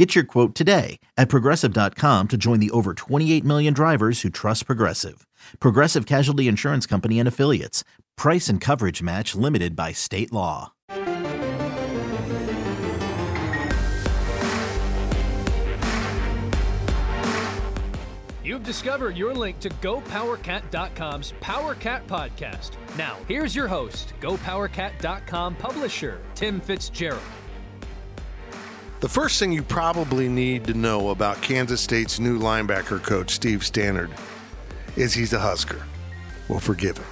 Get your quote today at progressive.com to join the over 28 million drivers who trust Progressive. Progressive Casualty Insurance Company and Affiliates. Price and coverage match limited by state law. You've discovered your link to GoPowerCat.com's PowerCat podcast. Now, here's your host, GoPowerCat.com publisher, Tim Fitzgerald. The first thing you probably need to know about Kansas State's new linebacker coach, Steve Stannard, is he's a Husker. We'll forgive him.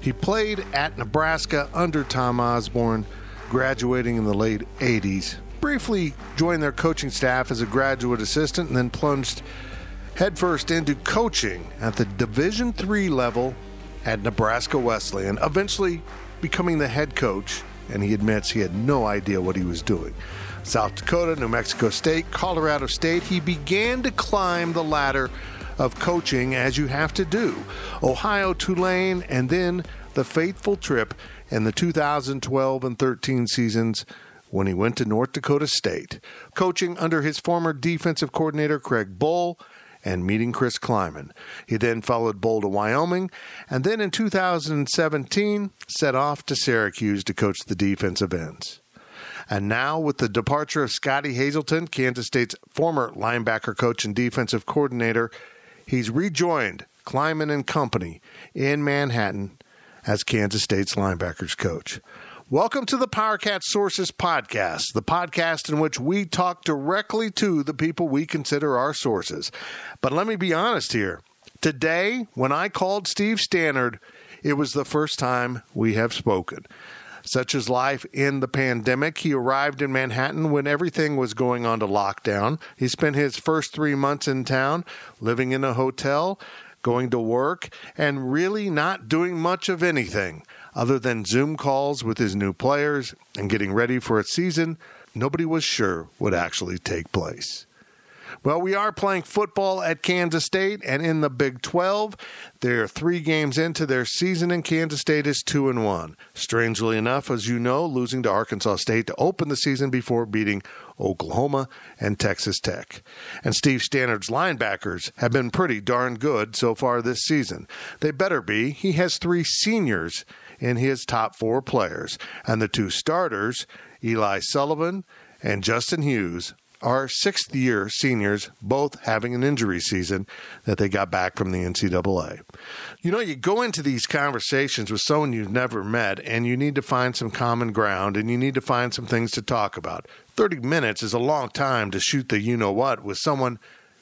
He played at Nebraska under Tom Osborne, graduating in the late 80s. Briefly joined their coaching staff as a graduate assistant and then plunged headfirst into coaching at the Division III level at Nebraska Wesleyan, eventually becoming the head coach, and he admits he had no idea what he was doing. South Dakota, New Mexico State, Colorado State, he began to climb the ladder of coaching as you have to do. Ohio, Tulane, and then the fateful trip in the 2012 and 13 seasons when he went to North Dakota State, coaching under his former defensive coordinator Craig Bohl and meeting Chris Klieman. He then followed Bohl to Wyoming, and then in 2017 set off to Syracuse to coach the defensive ends. And now, with the departure of Scottie Hazelton, Kansas State's former linebacker coach and defensive coordinator, he's rejoined Klieman and Company in Manhattan as Kansas State's linebackers coach. Welcome to the PowerCat Sources Podcast, the podcast in which we talk directly to the people we consider our sources. But let me be honest here. Today, when I called Steve Stannard, it was the first time we have spoken. Such as life in the pandemic, he arrived in Manhattan when everything was going on to lockdown. He spent his first three months in town, living in a hotel, going to work, and really not doing much of anything other than Zoom calls with his new players and getting ready for a season nobody was sure would actually take place. Well, we are playing football at Kansas State and in the Big 12. They're 3 games into their season and Kansas State is 2 and 1. Strangely enough, as you know, losing to Arkansas State to open the season before beating Oklahoma and Texas Tech. And Steve Stannard's linebackers have been pretty darn good so far this season. They better be. He has 3 seniors in his top 4 players, and the two starters, Eli Sullivan and Justin Hughes, are sixth year seniors, both having an injury season that they got back from the NCAA. You know, you go into these conversations with someone you've never met, and you need to find some common ground and you need to find some things to talk about. 30 minutes is a long time to shoot the you know what with someone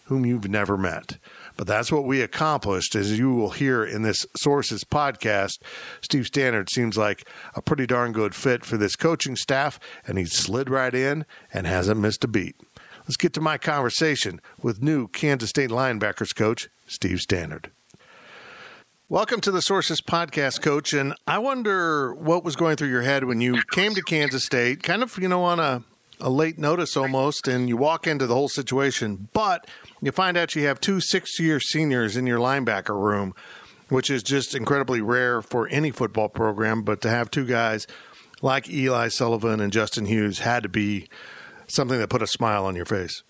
whom you've never met. But that's what we accomplished, as you will hear in this Sources podcast. Steve Stannard seems like a pretty darn good fit for this coaching staff, and he slid right in and hasn't missed a beat. Let's get to my conversation with new Kansas State linebackers coach, Steve Stannard. Welcome to the Sources Podcast, Coach. And I wonder what was going through your head when you came to Kansas State, kind of, you know, on a, a late notice almost, and you walk into the whole situation, but you find out you have two six year seniors in your linebacker room, which is just incredibly rare for any football program. But to have two guys like Eli Sullivan and Justin Hughes had to be something that put a smile on your face.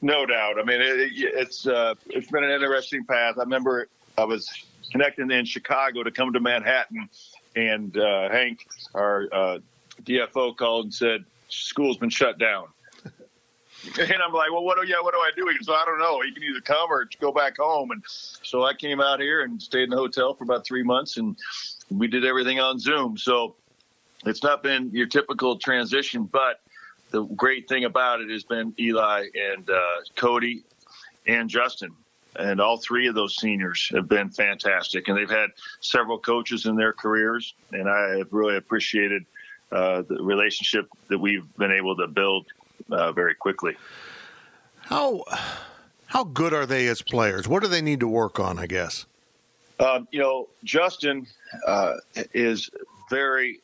No doubt. I mean, it, it's uh, it's been an interesting path. I remember I was connecting in Chicago to come to Manhattan, and uh, Hank, our uh, DFO, called and said school's been shut down. and I'm like, well, what do yeah, what do I do? So I don't know. You can either come or go back home. And so I came out here and stayed in the hotel for about three months, and we did everything on Zoom. So it's not been your typical transition, but the great thing about it has been Eli and uh, Cody and Justin. And all three of those seniors have been fantastic. And they've had several coaches in their careers. And I have really appreciated uh, the relationship that we've been able to build uh, very quickly. How how good are they as players? What do they need to work on? I guess. Um, you know, Justin uh, is very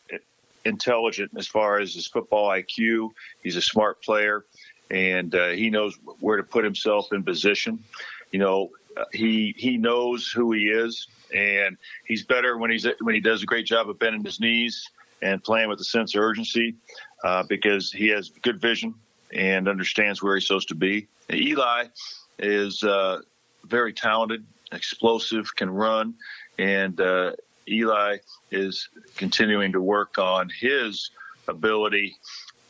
intelligent as far as his football IQ. He's a smart player, and uh, he knows where to put himself in position. You know, uh, he he knows who he is, and he's better when he's when he does a great job of bending his knees and playing with a sense of urgency uh, because he has good vision and understands where he's supposed to be. Eli is uh, very talented, explosive, can run, and uh, Eli is continuing to work on his ability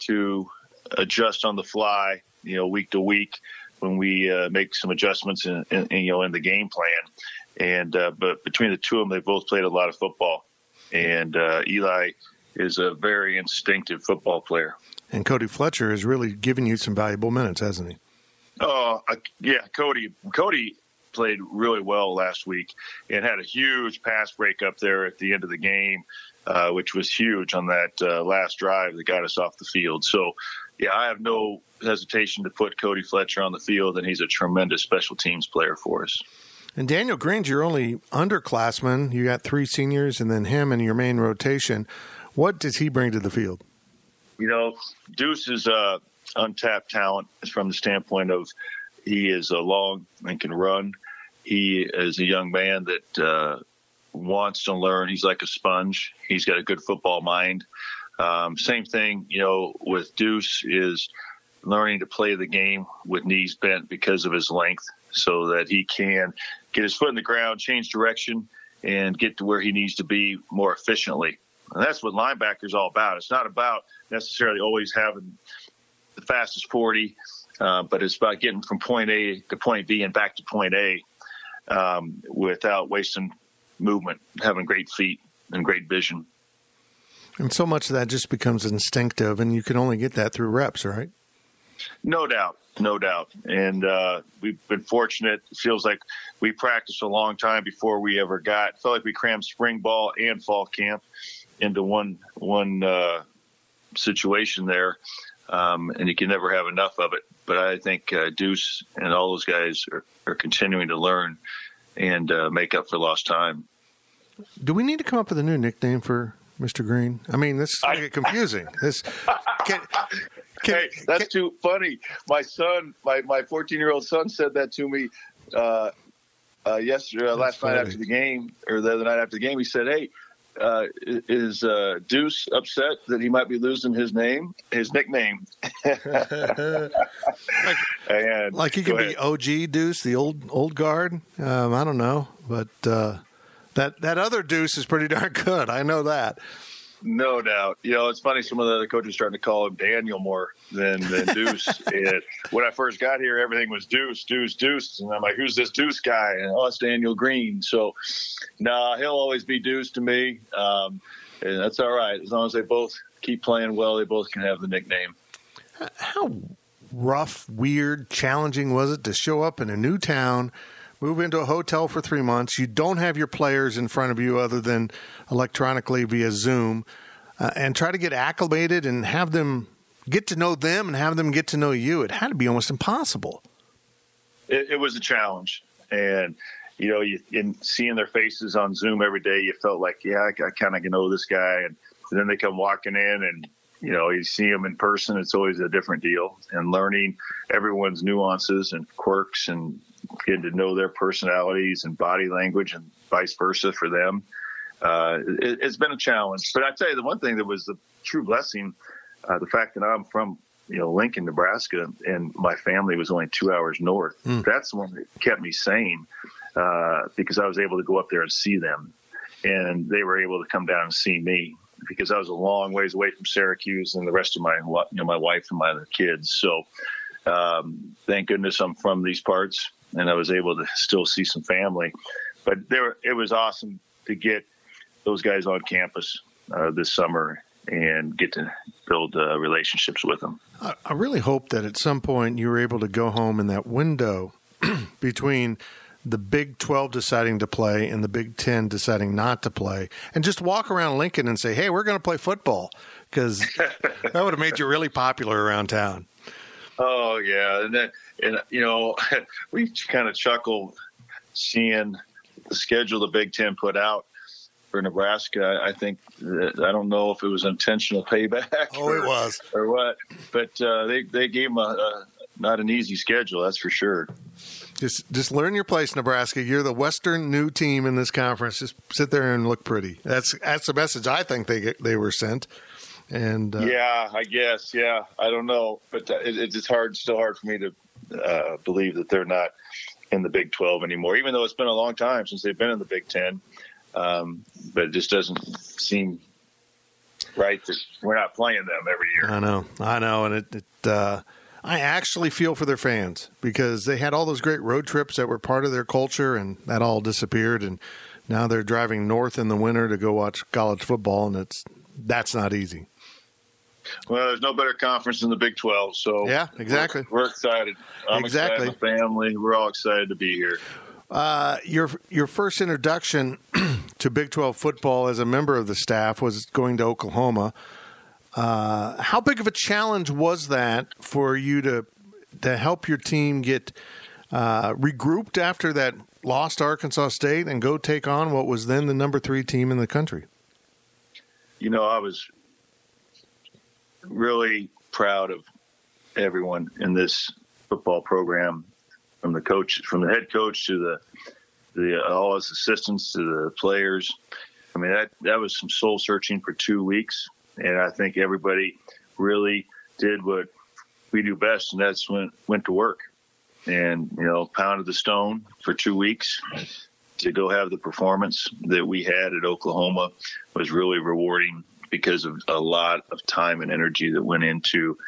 to adjust on the fly, you know, week to week when we uh, make some adjustments in, in, you know in the game plan. And uh, but between the two of them, they both played a lot of football, and uh, Eli is a very instinctive football player. And Cody Fletcher has really given you some valuable minutes, hasn't he? Oh, uh, yeah, Cody. Cody played really well last week and had a huge pass break up there at the end of the game, uh, which was huge on that uh, last drive that got us off the field. So, yeah, I have no hesitation to put Cody Fletcher on the field, and he's a tremendous special teams player for us. And Daniel Green's your only underclassman. You got three seniors, and then him in your main rotation. What does he bring to the field? You know, Deuce is uh, untapped talent from the standpoint of he is a long and can run. He is a young man that uh, wants to learn. He's like a sponge. He's got a good football mind. Um, same thing, you know, with Deuce is learning to play the game with knees bent because of his length, so that he can get his foot in the ground, change direction, and get to where he needs to be more efficiently. And that's what linebackers all about. It's not about necessarily always having the fastest 40, uh, but it's about getting from point A to point B and back to point A um, without wasting movement, having great feet and great vision. And so much of that just becomes instinctive, and you can only get that through reps, right? No doubt, no doubt. And uh, we've been fortunate. It feels like we practiced a long time before we ever got. Felt like we crammed spring ball and fall camp into one one uh, situation there, um, and you can never have enough of it. But I think uh, Deuce and all those guys are, are continuing to learn and uh, make up for lost time. Do we need to come up with a new nickname for Mr. Green? I mean, this is I, confusing. this can, can, hey, that's can, too funny. My son, my my 14 year old son, said that to me uh, uh, yesterday, uh, last funny. night after the game, or the other night after the game. He said, "Hey, uh, is uh, Deuce upset that he might be losing his name, his nickname? like, and, like he could be OG Deuce, the old old guard. Um, I don't know, but uh, that that other Deuce is pretty darn good. I know that. No doubt. You know, it's funny. Some of the other coaches starting to call him Daniel more than, than Deuce. and when I first got here, everything was Deuce, Deuce, Deuce. And I'm like, who's this Deuce guy? And oh, it's Daniel Green. So, nah, he'll always be Deuce to me. Um, and that's all right. As long as they both keep playing well, they both can have the nickname. How rough, weird, challenging was it to show up in a new town? Move into a hotel for three months. You don't have your players in front of you other than electronically via Zoom, uh, and try to get acclimated and have them get to know them and have them get to know you. It had to be almost impossible. It, it was a challenge, and you know, you, in seeing their faces on Zoom every day, you felt like, yeah, I, I kind of know this guy, and, and then they come walking in and you know, you see them in person, it's always a different deal. And learning everyone's nuances and quirks and getting to know their personalities and body language and vice versa for them. Uh, it, has been a challenge. But I tell you, the one thing that was the true blessing, uh, the fact that I'm from, you know, Lincoln, Nebraska, and my family was only two hours north. Mm. That's the one that kept me sane uh, because I was able to go up there and see them. And they were able to come down and see me because I was a long ways away from Syracuse and the rest of my, you know, my wife and my other kids. So, um, thank goodness I'm from these parts and I was able to still see some family. But there, it was awesome to get those guys on campus uh, this summer and get to build uh, relationships with them. I really hope that at some point you were able to go home in that window between the Big 12 deciding to play and the Big 10 deciding not to play and just walk around Lincoln and say, hey, we're going to play football because that would have made you really popular around town. Oh, yeah. And then, and you know, we kind of chuckle seeing the schedule the Big Ten put out for Nebraska, I think I don't know if it was intentional payback. Oh, or, it was or what, but uh, they they gave them a, a not an easy schedule, that's for sure. Just just learn your place, Nebraska. You're the Western new team in this conference. Just sit there and look pretty. That's that's the message I think they get, they were sent. And uh, yeah, I guess yeah, I don't know, but it, it's hard, still hard for me to uh, believe that they're not in the Big Twelve anymore. Even though it's been a long time since they've been in the Big Ten, um, but it just doesn't seem right that we're not playing them every year. I know, I know, and it. it uh, I actually feel for their fans because they had all those great road trips that were part of their culture, and that all disappeared. And now they're driving north in the winter to go watch college football, and it's that's not easy. Well, there's no better conference than the Big 12, so yeah, exactly. We're, we're excited. I'm exactly. Excited, family, we're all excited to be here. Uh, your your first introduction to Big 12 football as a member of the staff was going to Oklahoma. Uh, how big of a challenge was that for you to to help your team get uh, regrouped after that lost Arkansas State and go take on what was then the number three team in the country? You know, I was really proud of everyone in this football program, from the coach, from the head coach to the the all his assistants to the players. I mean, that that was some soul searching for two weeks and I think everybody really did what we do best, and that's went went to work, and you know pounded the stone for two weeks to go have the performance that we had at Oklahoma was really rewarding because of a lot of time and energy that went into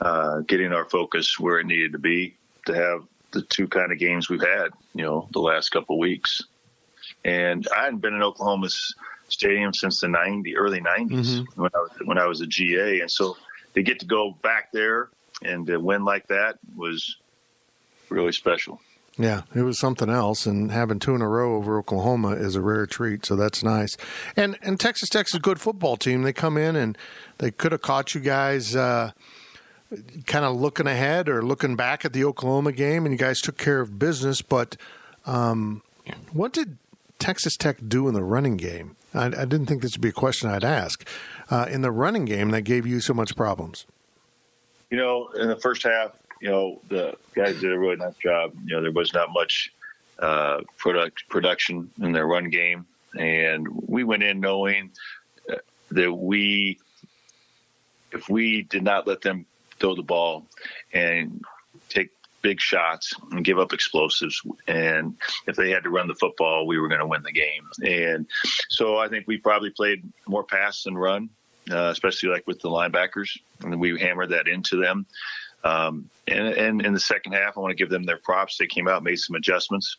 uh, getting our focus where it needed to be to have the two kind of games we've had, you know, the last couple of weeks. And I hadn't been in Oklahoma's stadium since the 90 early 90s mm-hmm. when I was when I was a GA and so to get to go back there and to win like that was really special. Yeah, it was something else, and having two in a row over Oklahoma is a rare treat. So that's nice. And and Texas Tech's a good football team. They come in and they could have caught you guys uh, kind of looking ahead or looking back at the Oklahoma game, and you guys took care of business. But um, what did Texas Tech do in the running game? I, I didn't think this would be a question I'd ask. Uh, in the running game that gave you so much problems? You know, in the first half, you know, the guys did a really nice job. You know, there was not much uh, product production in their run game, and we went in knowing that we, if we did not let them throw the ball and take big shots and give up explosives. And if they had to run the football, we were going to win the game. And so I think we probably played more pass than run, uh, especially like with the linebackers, and we hammered that into them. Um, and, and in the second half, I want to give them their props. They came out, made some adjustments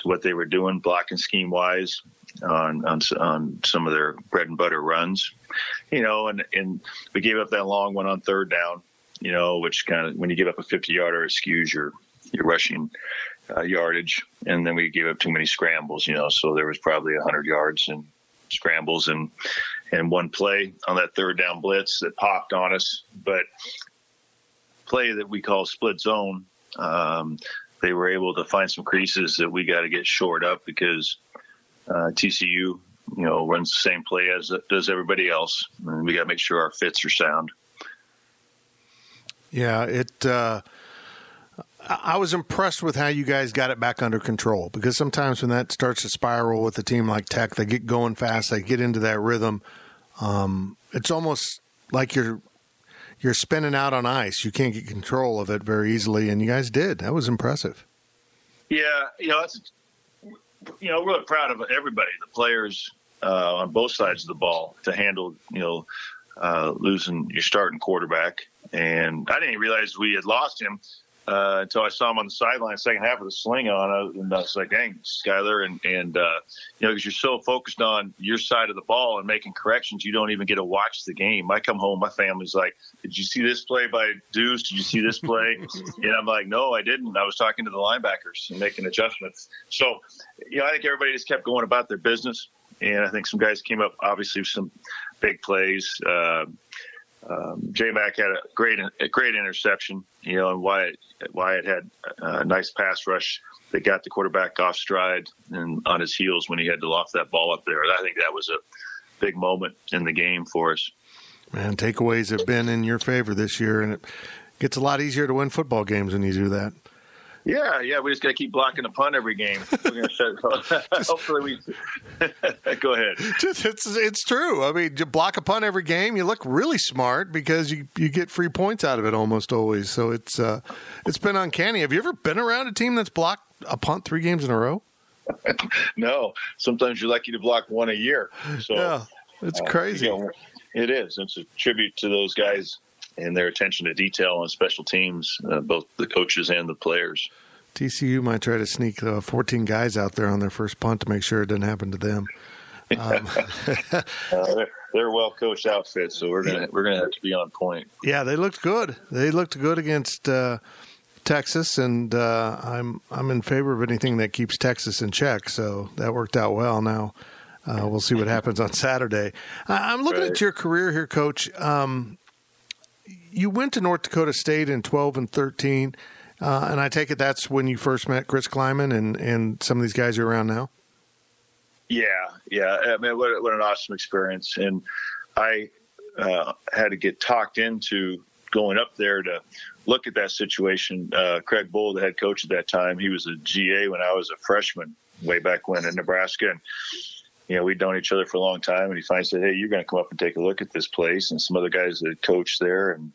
to what they were doing, blocking scheme wise on, on on some of their bread and butter runs, you know. And and we gave up that long one on third down, you know, which kind of when you give up a 50 yarder, it skews your your rushing uh, yardage. And then we gave up too many scrambles, you know, so there was probably 100 yards and scrambles and and one play on that third down blitz that popped on us, but play that we call split zone. Um, they were able to find some creases that we got to get shored up because uh, TCU, you know, runs the same play as does everybody else, and we got to make sure our fits are sound. Yeah, it. Uh, I was impressed with how you guys got it back under control because sometimes when that starts to spiral with a team like Tech, they get going fast, they get into that rhythm. Um, it's almost like you're you're spinning out on ice. You can't get control of it very easily, and you guys did. That was impressive. Yeah, you know, that's you know, really proud of everybody, the players uh, on both sides of the ball to handle, you know, uh, losing your starting quarterback and I didn't realize we had lost him uh, until I saw him on the sideline, second half with a sling on, and I was like, "Dang, Skylar!" And and uh, you know, because you're so focused on your side of the ball and making corrections, you don't even get to watch the game. I come home, my family's like, "Did you see this play by Deuce? Did you see this play?" and I'm like, "No, I didn't. I was talking to the linebackers and making adjustments." So, you know, I think everybody just kept going about their business, and I think some guys came up, obviously, with some big plays. Uh, um, J Mac had a great a great interception, you know, and Wyatt Wyatt had a nice pass rush that got the quarterback off stride and on his heels when he had to loft that ball up there. I think that was a big moment in the game for us. Man, takeaways have been in your favor this year, and it gets a lot easier to win football games when you do that. Yeah, yeah, we just got to keep blocking the punt every game. hopefully, we go ahead. Just, it's it's true. I mean, you block a punt every game, you look really smart because you, you get free points out of it almost always. So it's uh, it's been uncanny. Have you ever been around a team that's blocked a punt three games in a row? no. Sometimes you're lucky to block one a year. So yeah, it's uh, crazy. You know, it is. It's a tribute to those guys and their attention to detail on special teams, uh, both the coaches and the players. TCU might try to sneak uh, 14 guys out there on their first punt to make sure it doesn't happen to them. Um, uh, they're, they're well coached outfits, so we're gonna we're gonna have to be on point. Yeah, they looked good. They looked good against uh, Texas, and uh, I'm I'm in favor of anything that keeps Texas in check. So that worked out well. Now uh, we'll see what happens on Saturday. I'm looking right. at your career here, Coach. Um, you went to North Dakota State in 12 and 13, uh, and I take it that's when you first met Chris Klieman and, and some of these guys you're around now? Yeah, yeah. I mean, what, what an awesome experience. And I uh, had to get talked into going up there to look at that situation. Uh, Craig Bohl, the head coach at that time, he was a GA when I was a freshman way back when in Nebraska. And you know, we'd known each other for a long time, and he finally said, "Hey, you're going to come up and take a look at this place." And some other guys that coached there, and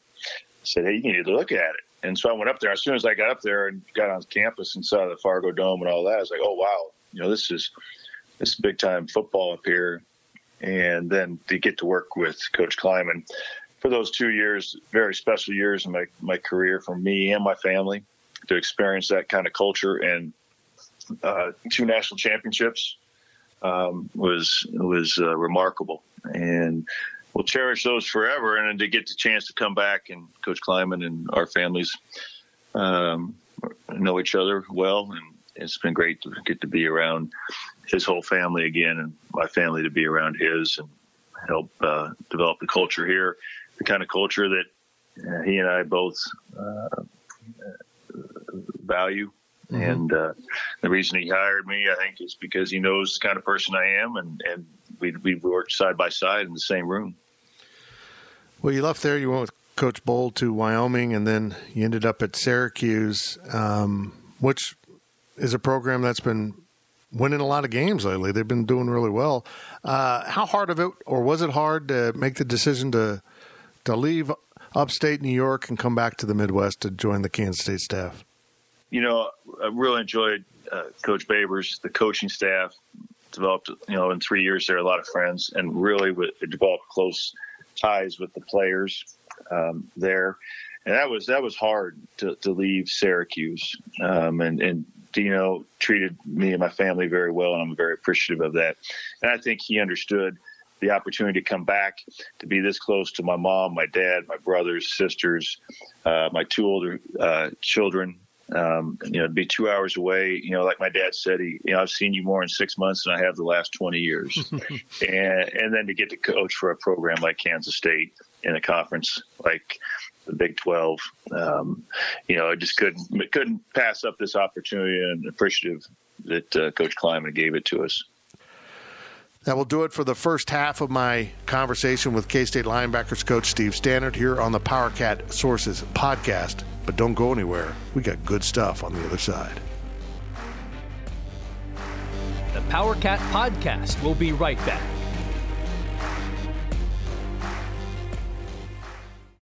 said, "Hey, you need to look at it." And so I went up there. As soon as I got up there and got on campus and saw the Fargo Dome and all that, I was like, "Oh wow, you know, this is this is big time football up here." And then to get to work with Coach Klieman for those two years, very special years in my my career for me and my family to experience that kind of culture and uh, two national championships um, was was uh, remarkable, and we'll cherish those forever. And to get the chance to come back and Coach Klieman and our families um, know each other well, and it's been great to get to be around his whole family again, and my family to be around his and help uh, develop the culture here, the kind of culture that uh, he and I both uh, value Mm-hmm. And uh, the reason he hired me, I think, is because he knows the kind of person I am, and and we we worked side by side in the same room. Well, you left there. You went with Coach Bohl to Wyoming, and then you ended up at Syracuse, um, which is a program that's been winning a lot of games lately. They've been doing really well. Uh, how hard of it, or was it hard to make the decision to to leave upstate New York and come back to the Midwest to join the Kansas State staff? You know, I really enjoyed uh, Coach Babers, the coaching staff. Developed, you know, in three years there, a lot of friends, and really with, developed close ties with the players um, there. And that was that was hard to, to leave Syracuse. Um, and and Dino treated me and my family very well, and I'm very appreciative of that. And I think he understood the opportunity to come back to be this close to my mom, my dad, my brothers, sisters, uh, my two older uh, children, um, you know, be two hours away. You know, like my dad said, he, you know, I've seen you more in six months than I have the last 20 years. and, and then to get to coach for a program like Kansas State in a conference like the Big 12, um, you know, I just couldn't, couldn't pass up this opportunity and appreciative that uh, Coach Klieman gave it to us. That will do it for the first half of my conversation with K State linebackers coach Steve Stannard here on the PowerCat Sources podcast. But don't go anywhere. We got good stuff on the other side. The Power Cat podcast will be right back.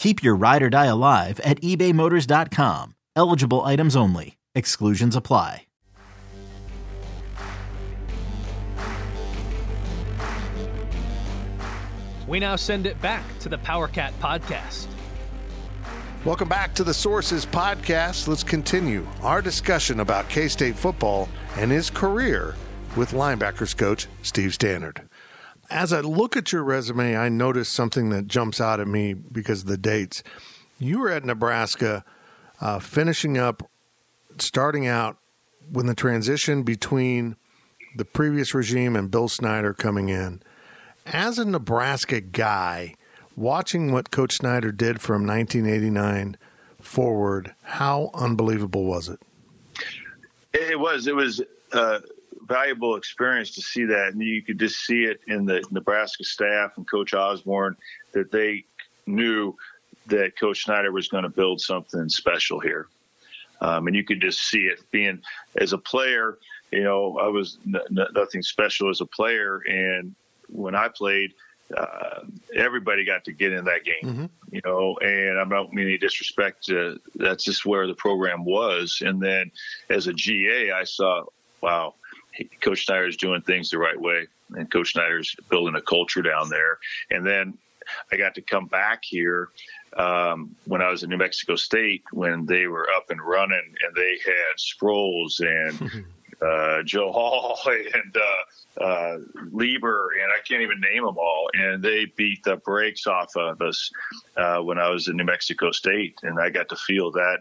Keep your ride or die alive at ebaymotors.com. Eligible items only. Exclusions apply. We now send it back to the Power Cat podcast. Welcome back to the Sources podcast. Let's continue our discussion about K State football and his career with linebackers coach Steve Stannard. As I look at your resume, I notice something that jumps out at me because of the dates. You were at Nebraska, uh, finishing up, starting out when the transition between the previous regime and Bill Snyder coming in. As a Nebraska guy, watching what Coach Snyder did from 1989 forward, how unbelievable was it? It was. It was a valuable experience to see that, and you could just see it in the Nebraska staff and Coach Osborne that they knew that Coach Snyder was going to build something special here. Um, and you could just see it being as a player. You know, I was n- n- nothing special as a player, and when I played, uh, everybody got to get in that game, mm-hmm. you know, and I don't mean any disrespect. To, that's just where the program was. And then as a GA, I saw, wow, Coach Snyder's doing things the right way, and Coach Snyder's building a culture down there. And then I got to come back here um, when I was in New Mexico State when they were up and running, and they had Sproles and uh, Joe Hall and uh, uh, Lieber, and I can't even name them all. And they beat the brakes off of us uh, when I was in New Mexico State, and I got to feel that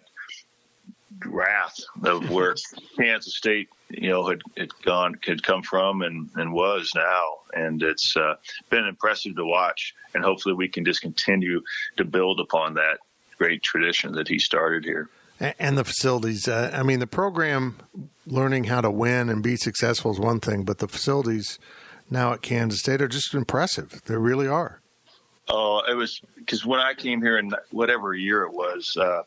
wrath of where Kansas State, you know, had, had gone, had come from, and and was now, and it's uh, been impressive to watch. And hopefully, we can just continue to build upon that great tradition that he started here and the facilities. Uh, I mean, the program learning how to win and be successful is one thing, but the facilities now at Kansas State are just impressive. They really are. Oh, it was because when I came here in whatever year it was, uh,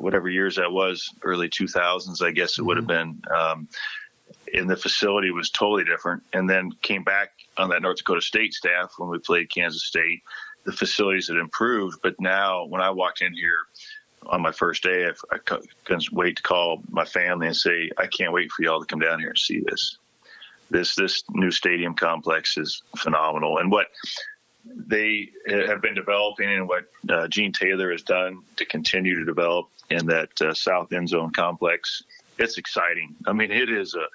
whatever years that was, early 2000s, I guess it mm-hmm. would have been. Um, and the facility was totally different. And then came back on that North Dakota State staff when we played Kansas State. The facilities had improved, but now when I walked in here, on my first day, I, I couldn't wait to call my family and say, I can't wait for y'all to come down here and see this. This this new stadium complex is phenomenal, and what they have been developing and what uh, Gene Taylor has done to continue to develop in that uh, south end zone complex, it's exciting. I mean, it is a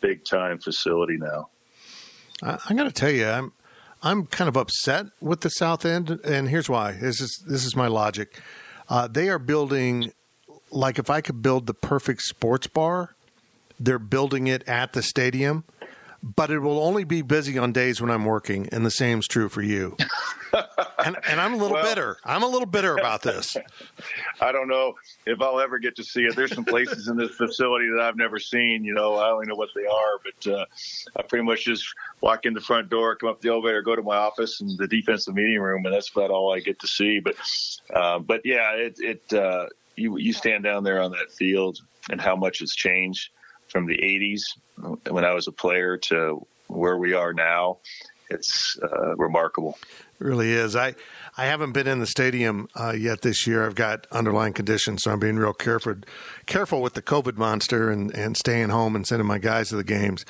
big time facility now. I, I'm going to tell you, I'm I'm kind of upset with the south end, and here's why. This is this is my logic. Uh, they are building, like if I could build the perfect sports bar, they're building it at the stadium, but it will only be busy on days when I'm working, and the same's true for you. and, and, I'm a little well, bitter. I'm a little bitter about this. I don't know if I'll ever get to see it. There's some places in this facility that I've never seen. You know, I only know what they are, but uh, I pretty much just walk in the front door, come up the elevator, go to my office and the defensive meeting room, and that's about all I get to see. But, uh, but yeah, it, it uh, you you stand down there on that field and how much it's changed from the 80s when I was a player to where we are now. It's uh, remarkable. It really is. I I haven't been in the stadium uh, yet this year. I've got underlying conditions, so I'm being real careful careful with the COVID monster and, and staying home and sending my guys to the games.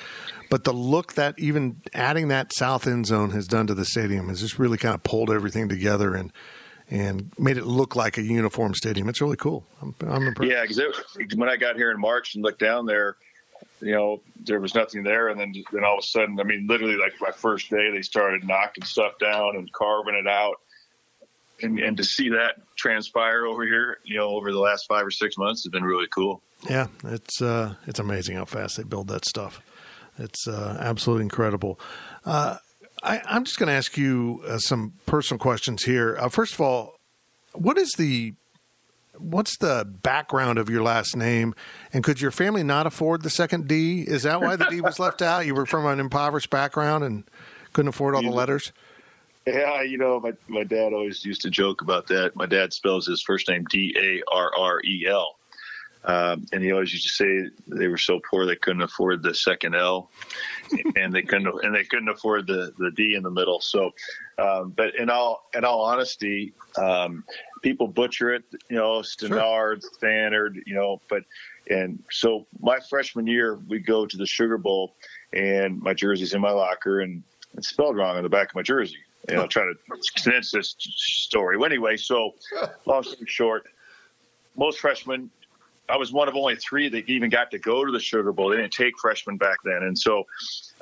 But the look that even adding that south end zone has done to the stadium has just really kind of pulled everything together and and made it look like a uniform stadium. It's really cool. I'm, I'm impressed. Yeah, because when I got here in March and looked down there, you know, there was nothing there. And then, then all of a sudden, I mean, literally like my first day, they started knocking stuff down and carving it out. and, and to see that transpire over here, you know, over the last five or six months has been really cool. Yeah, it's uh, it's amazing how fast they build that stuff. It's uh, absolutely incredible. Uh, I, am just going to ask you uh, some personal questions here. Uh, first of all, what is the what's the background of your last name? And could your family not afford the second D? Is that why the D was left out? You were from an impoverished background and couldn't afford all the letters. Yeah, you know, my my dad always used to joke about that. My dad spells his first name D A R R E L. Um, and he always used to say they were so poor they couldn't afford the second L, and they couldn't and they couldn't afford the, the D in the middle. So, um, but in all in all honesty, um, people butcher it, you know, Stenard, sure. Standard, you know, but and so my freshman year we go to the Sugar Bowl, and my jersey's in my locker and it's spelled wrong on the back of my jersey. You know, trying to condense this story. Well, anyway, so long story short, most freshmen I was one of only three that even got to go to the Sugar Bowl. They didn't take freshmen back then, and so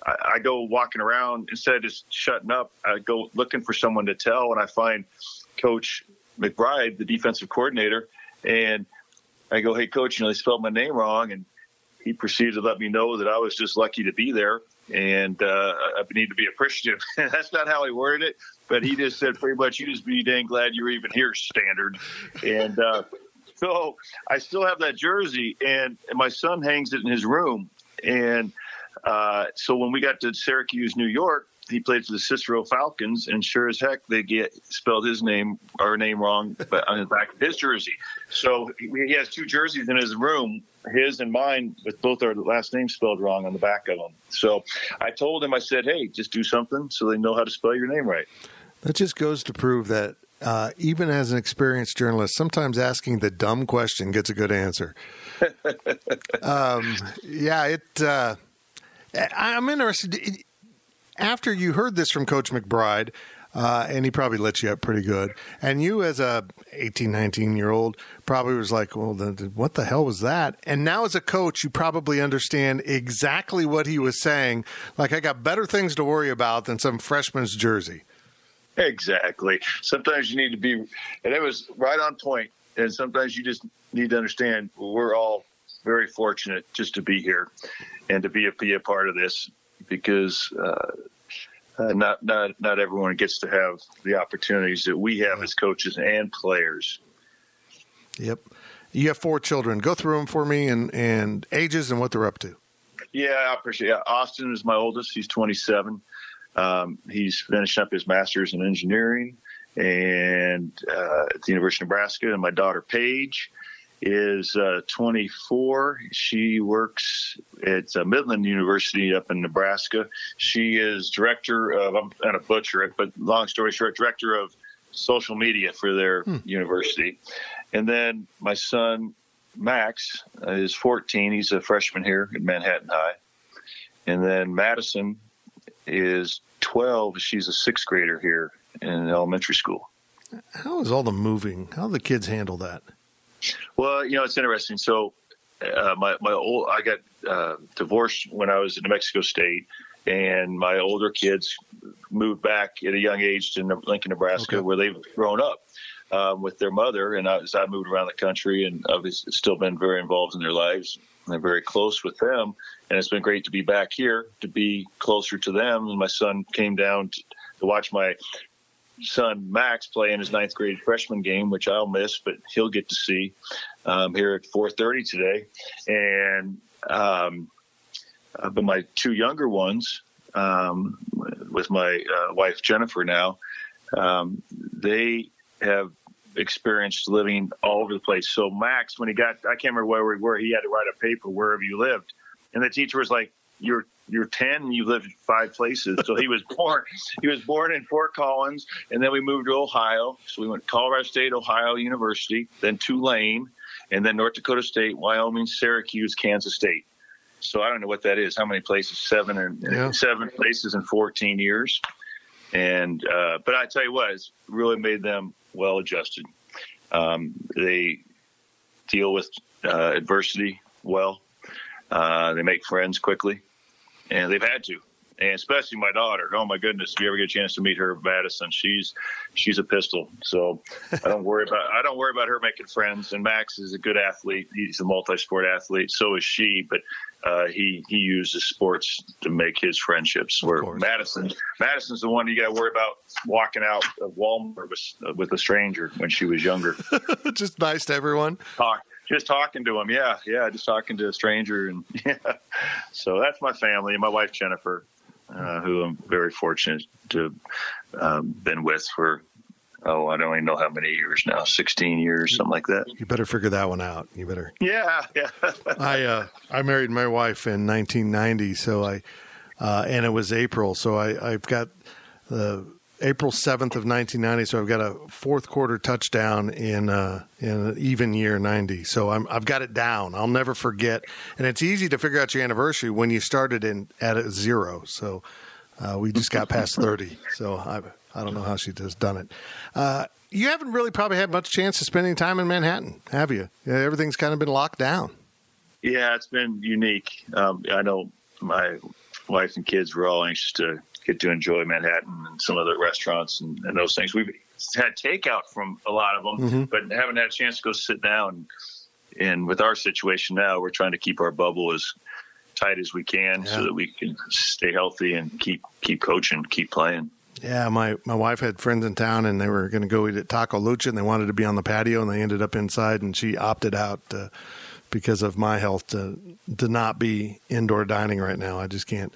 I, I go walking around instead of just shutting up. I go looking for someone to tell, and I find Coach McBride, the defensive coordinator, and I go, "Hey, Coach, you know they spelled my name wrong," and he proceeded to let me know that I was just lucky to be there and uh, I need to be appreciative. That's not how he worded it, but he just said pretty much, "You just be dang glad you're even here, standard." And uh, so I still have that jersey, and, and my son hangs it in his room. And uh, so when we got to Syracuse, New York, he played for the Cicero Falcons, and sure as heck, they get spelled his name, our name wrong, but on the back of his jersey. So he has two jerseys in his room, his and mine, with both our last names spelled wrong on the back of them. So I told him, I said, "Hey, just do something so they know how to spell your name right." That just goes to prove that uh, even as an experienced journalist, sometimes asking the dumb question gets a good answer. um, yeah, it. Uh, I'm interested. After you heard this from Coach McBride, uh, and he probably let you up pretty good. And you, as a 18, 19 year old, probably was like, "Well, the, what the hell was that?" And now, as a coach, you probably understand exactly what he was saying. Like, I got better things to worry about than some freshman's jersey. Exactly. Sometimes you need to be, and it was right on point. And sometimes you just need to understand we're all very fortunate just to be here and to be a, be a part of this because uh, uh, not not not everyone gets to have the opportunities that we have as coaches and players. Yep. You have four children. Go through them for me and and ages and what they're up to. Yeah, I appreciate it. Austin is my oldest. He's 27. Um, he's finishing up his master's in engineering and uh, at the University of Nebraska. And my daughter Paige is uh, 24. She works at uh, Midland University up in Nebraska. She is director of I'm going to butcher it, but long story short, director of social media for their hmm. university. And then my son Max is 14. He's a freshman here at Manhattan High. And then Madison is 12. She's a sixth grader here in elementary school. How is all the moving? How do the kids handle that? Well, you know, it's interesting. So, uh, my my old I got uh, divorced when I was in New Mexico State, and my older kids moved back at a young age to Lincoln, Nebraska, okay. where they've grown up um, with their mother. And I, as I moved around the country, and I've still been very involved in their lives, I'm very close with them, and it's been great to be back here to be closer to them. And my son came down to, to watch my son Max play in his ninth grade freshman game, which I'll miss, but he'll get to see um, here at 4:30 today. And um, uh, but my two younger ones, um, with my uh, wife Jennifer now, um, they have experienced living all over the place. So Max, when he got, I can't remember where we were, he had to write a paper wherever you lived, and the teacher was like, "You're you're 10 and you lived five places." So he was born, he was born in Fort Collins, and then we moved to Ohio. So we went to Colorado State, Ohio University, then Tulane, and then North Dakota State, Wyoming, Syracuse, Kansas State. So I don't know what that is. How many places? Seven and yeah. seven places in 14 years. And uh, but I tell you what, it's really made them well adjusted. Um, they deal with uh, adversity well. Uh, they make friends quickly, and they've had to. and especially my daughter. Oh my goodness, if you ever get a chance to meet her, Madison, she's she's a pistol. So I don't worry about I don't worry about her making friends. And Max is a good athlete. He's a multi-sport athlete. So is she. But uh, he he uses sports to make his friendships. Where Madison Madison's the one you got to worry about walking out of Walmart with, with a stranger when she was younger. just nice to everyone. Talk just talking to him. Yeah, yeah, just talking to a stranger, and yeah. So that's my family and my wife Jennifer, uh, who I'm very fortunate to um, been with for oh, I don't even know how many years now, 16 years, something like that. You better figure that one out. You better. Yeah, yeah. I uh, I married my wife in 1990, so I uh, and it was April, so I I've got the April 7th of 1990, so I've got a fourth quarter touchdown in uh, in an even year 90. So I'm I've got it down. I'll never forget. And it's easy to figure out your anniversary when you started in at a zero. So uh, we just got past 30. So I I don't know how she has done it. Uh, you haven't really probably had much chance of spending time in Manhattan, have you? Everything's kind of been locked down. Yeah, it's been unique. Um, I know my wife and kids were all anxious to get to enjoy Manhattan and some other restaurants and, and those things. We've had takeout from a lot of them, mm-hmm. but haven't had a chance to go sit down. And with our situation now, we're trying to keep our bubble as tight as we can yeah. so that we can stay healthy and keep keep coaching, keep playing. Yeah, my, my wife had friends in town and they were going to go eat at Taco Lucha and they wanted to be on the patio and they ended up inside and she opted out uh, because of my health to to not be indoor dining right now. I just can't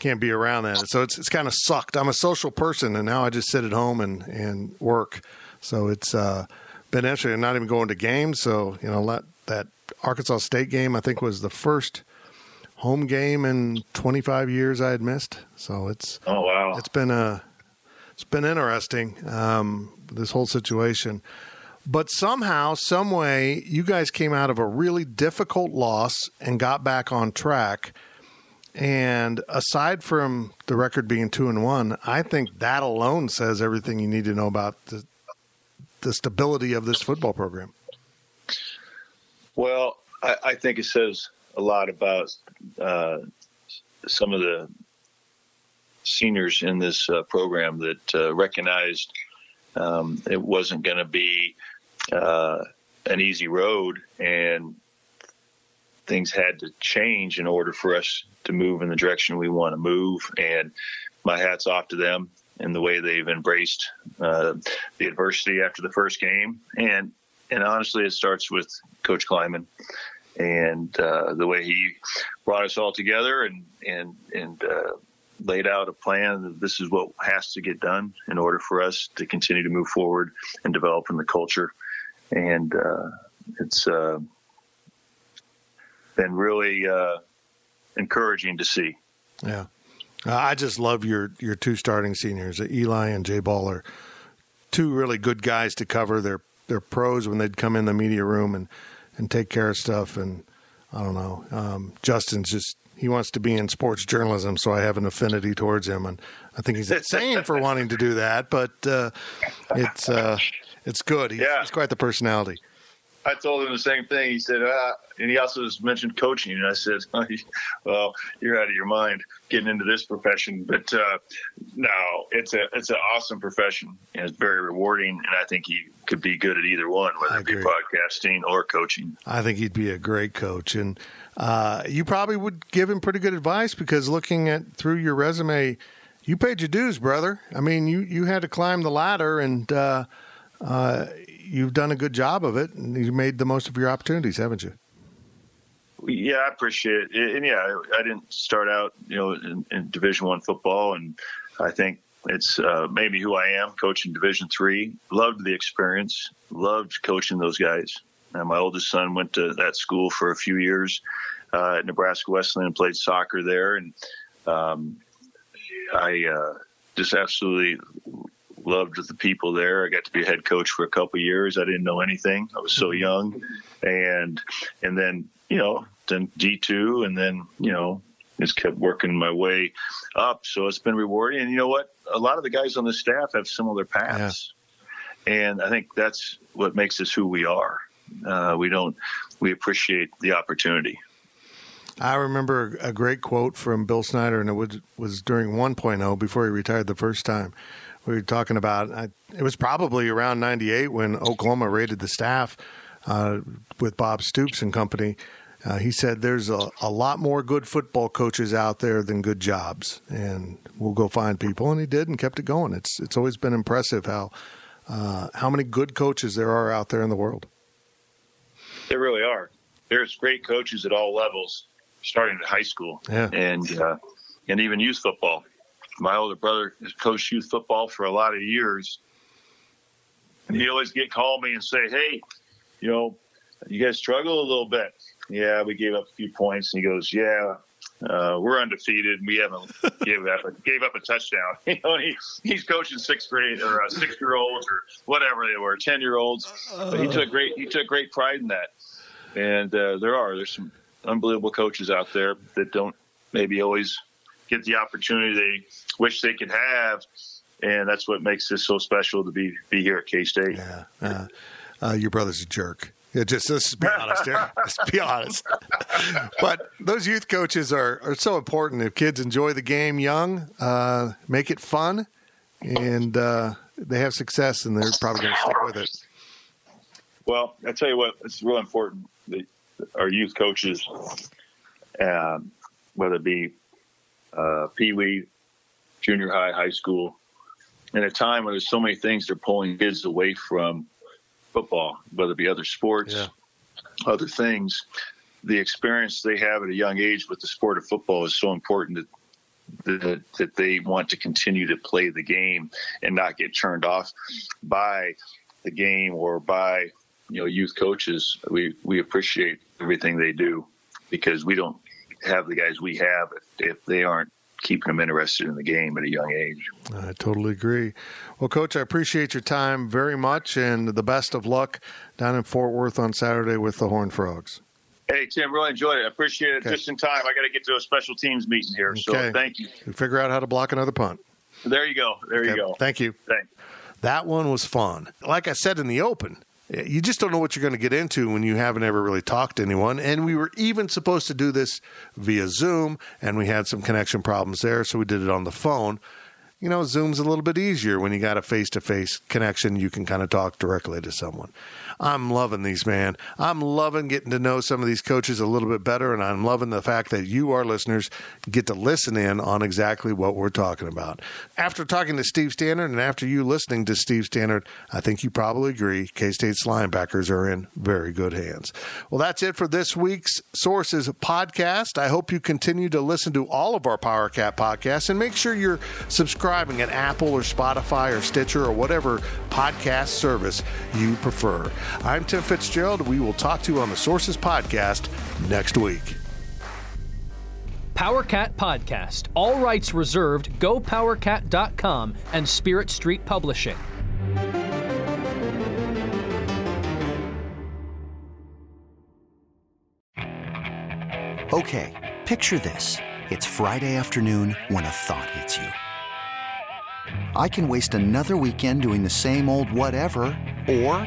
can't be around that. So it's it's kind of sucked. I'm a social person, and now I just sit at home and and work. So it's uh, been interesting. I'm not even going to games. So you know, let, that Arkansas State game I think was the first home game in 25 years I had missed. So it's oh wow, it's been a it's been interesting um, this whole situation. But somehow, some way, you guys came out of a really difficult loss and got back on track and aside from the record being two and one, I think that alone says everything you need to know about the, the stability of this football program. Well, I, I think it says a lot about uh, some of the seniors in this uh, program that uh, recognized um, it wasn't going to be uh, an easy road and things had to change in order for us to move in the direction we want to move. And my hat's off to them and the way they've embraced uh, the adversity after the first game. And and honestly, it starts with Coach Klieman and uh, the way he brought us all together and and and uh, laid out a plan that this is what has to get done in order for us to continue to move forward and develop in the culture. And uh, it's uh, been really uh, encouraging to see. Yeah, uh, I just love your your two starting seniors, Eli and Jay Baller, two really good guys to cover. They're they're pros when they'd come in the media room and and take care of stuff. And I don't know, um, Justin's just he wants to be in sports journalism, so I have an affinity towards him, and I think he's insane for wanting to do that. But uh, it's uh, it's good. He's, yeah. he's quite the personality. I told him the same thing. He said, ah, and he also just mentioned coaching. And I said, well, you're out of your mind getting into this profession. But uh, no, it's a it's an awesome profession and it's very rewarding. And I think he could be good at either one, whether it be podcasting or coaching. I think he'd be a great coach. And uh, you probably would give him pretty good advice because looking at through your resume, you paid your dues, brother. I mean, you you had to climb the ladder and. Uh, uh, you've done a good job of it, and you made the most of your opportunities, haven't you? Yeah, I appreciate it, and yeah, I didn't start out, you know, in, in Division One football, and I think it's uh, maybe who I am, coaching Division Three. Loved the experience, loved coaching those guys. And my oldest son went to that school for a few years uh, at Nebraska Wesleyan and played soccer there, and um, I uh, just absolutely loved the people there. I got to be a head coach for a couple years. I didn't know anything. I was so mm-hmm. young, and and then you know then D two, and then you know just kept working my way up. So it's been rewarding. And you know what? A lot of the guys on the staff have similar paths, yeah. and I think that's what makes us who we are. Uh, we don't we appreciate the opportunity. I remember a great quote from Bill Snyder, and it was, was during 1.0 before he retired the first time. We were talking about I, it was probably around 98 when Oklahoma raided the staff uh, with Bob Stoops and company. Uh, he said there's a, a lot more good football coaches out there than good jobs, and we'll go find people. And he did, and kept it going. It's it's always been impressive how uh, how many good coaches there are out there in the world. There really are. There's great coaches at all levels, starting at high school Yeah. and uh, and even youth football. My older brother has coached youth football for a lot of years, and he always get call me and say, "Hey, you know, you guys struggle a little bit. Yeah, we gave up a few points." And he goes, "Yeah." Uh, we're undefeated. And we haven't gave up gave up a touchdown. You know, he, he's coaching sixth grade or uh, six year olds or whatever they were, ten year olds. But he took great he took great pride in that. And uh, there are there's some unbelievable coaches out there that don't maybe always get the opportunity they wish they could have, and that's what makes this so special to be be here at K State. Yeah, uh, uh, your brother's a jerk. Yeah, just let's be honest here. Let's be honest. but those youth coaches are, are so important. If kids enjoy the game young, uh, make it fun, and uh, they have success, and they're probably going to stick with it. Well, I tell you what, it's real important that our youth coaches, um, whether it be uh, Pee Wee, junior high, high school, in a time when there's so many things they're pulling kids away from football, whether it be other sports, Yeah. other things, the experience they have at a young age with the sport of football is so important that that, that they want to continue to play the game and not get turned off by the game or by you know youth coaches. We we appreciate everything they do because we don't have the guys we have if, if they aren't keeping them interested in the game at a young age. I totally agree. Well, Coach, I appreciate your time very much, and the best of luck down in Fort Worth on Saturday with the Horned Frogs. Hey Tim, really enjoyed it. I appreciate it. Okay. Just in time, I got to get to a special teams meeting here, so Okay. thank you. Figure out how to block another punt. There you go. There you go. Thank you. Thanks. That one was fun. Like I said in the open, you just don't know what you're going to get into when you haven't ever really talked to anyone. And we were even supposed to do this via Zoom, and we had some connection problems there, so we did it on the phone. You know, Zoom's a little bit easier when you got a face to face connection. You can kind of talk directly to someone. I'm loving these, man. I'm loving getting to know some of these coaches a little bit better, and I'm loving the fact that you, our listeners, get to listen in on exactly what we're talking about. After talking to Steve Stannard and after you listening to Steve Stannard, I think you probably agree K State's linebackers are in very good hands. Well, that's it for this week's Sources podcast. I hope you continue to listen to all of our Power Cat podcasts and make sure you're subscribing at Apple or Spotify or Stitcher or whatever podcast service you prefer. I'm Tim Fitzgerald. We will talk to you on the Sources podcast next week. PowerCat Podcast. All rights reserved. GoPowerCat.com and Spirit Street Publishing. Okay, picture this. It's Friday afternoon when a thought hits you. I can waste another weekend doing the same old whatever, or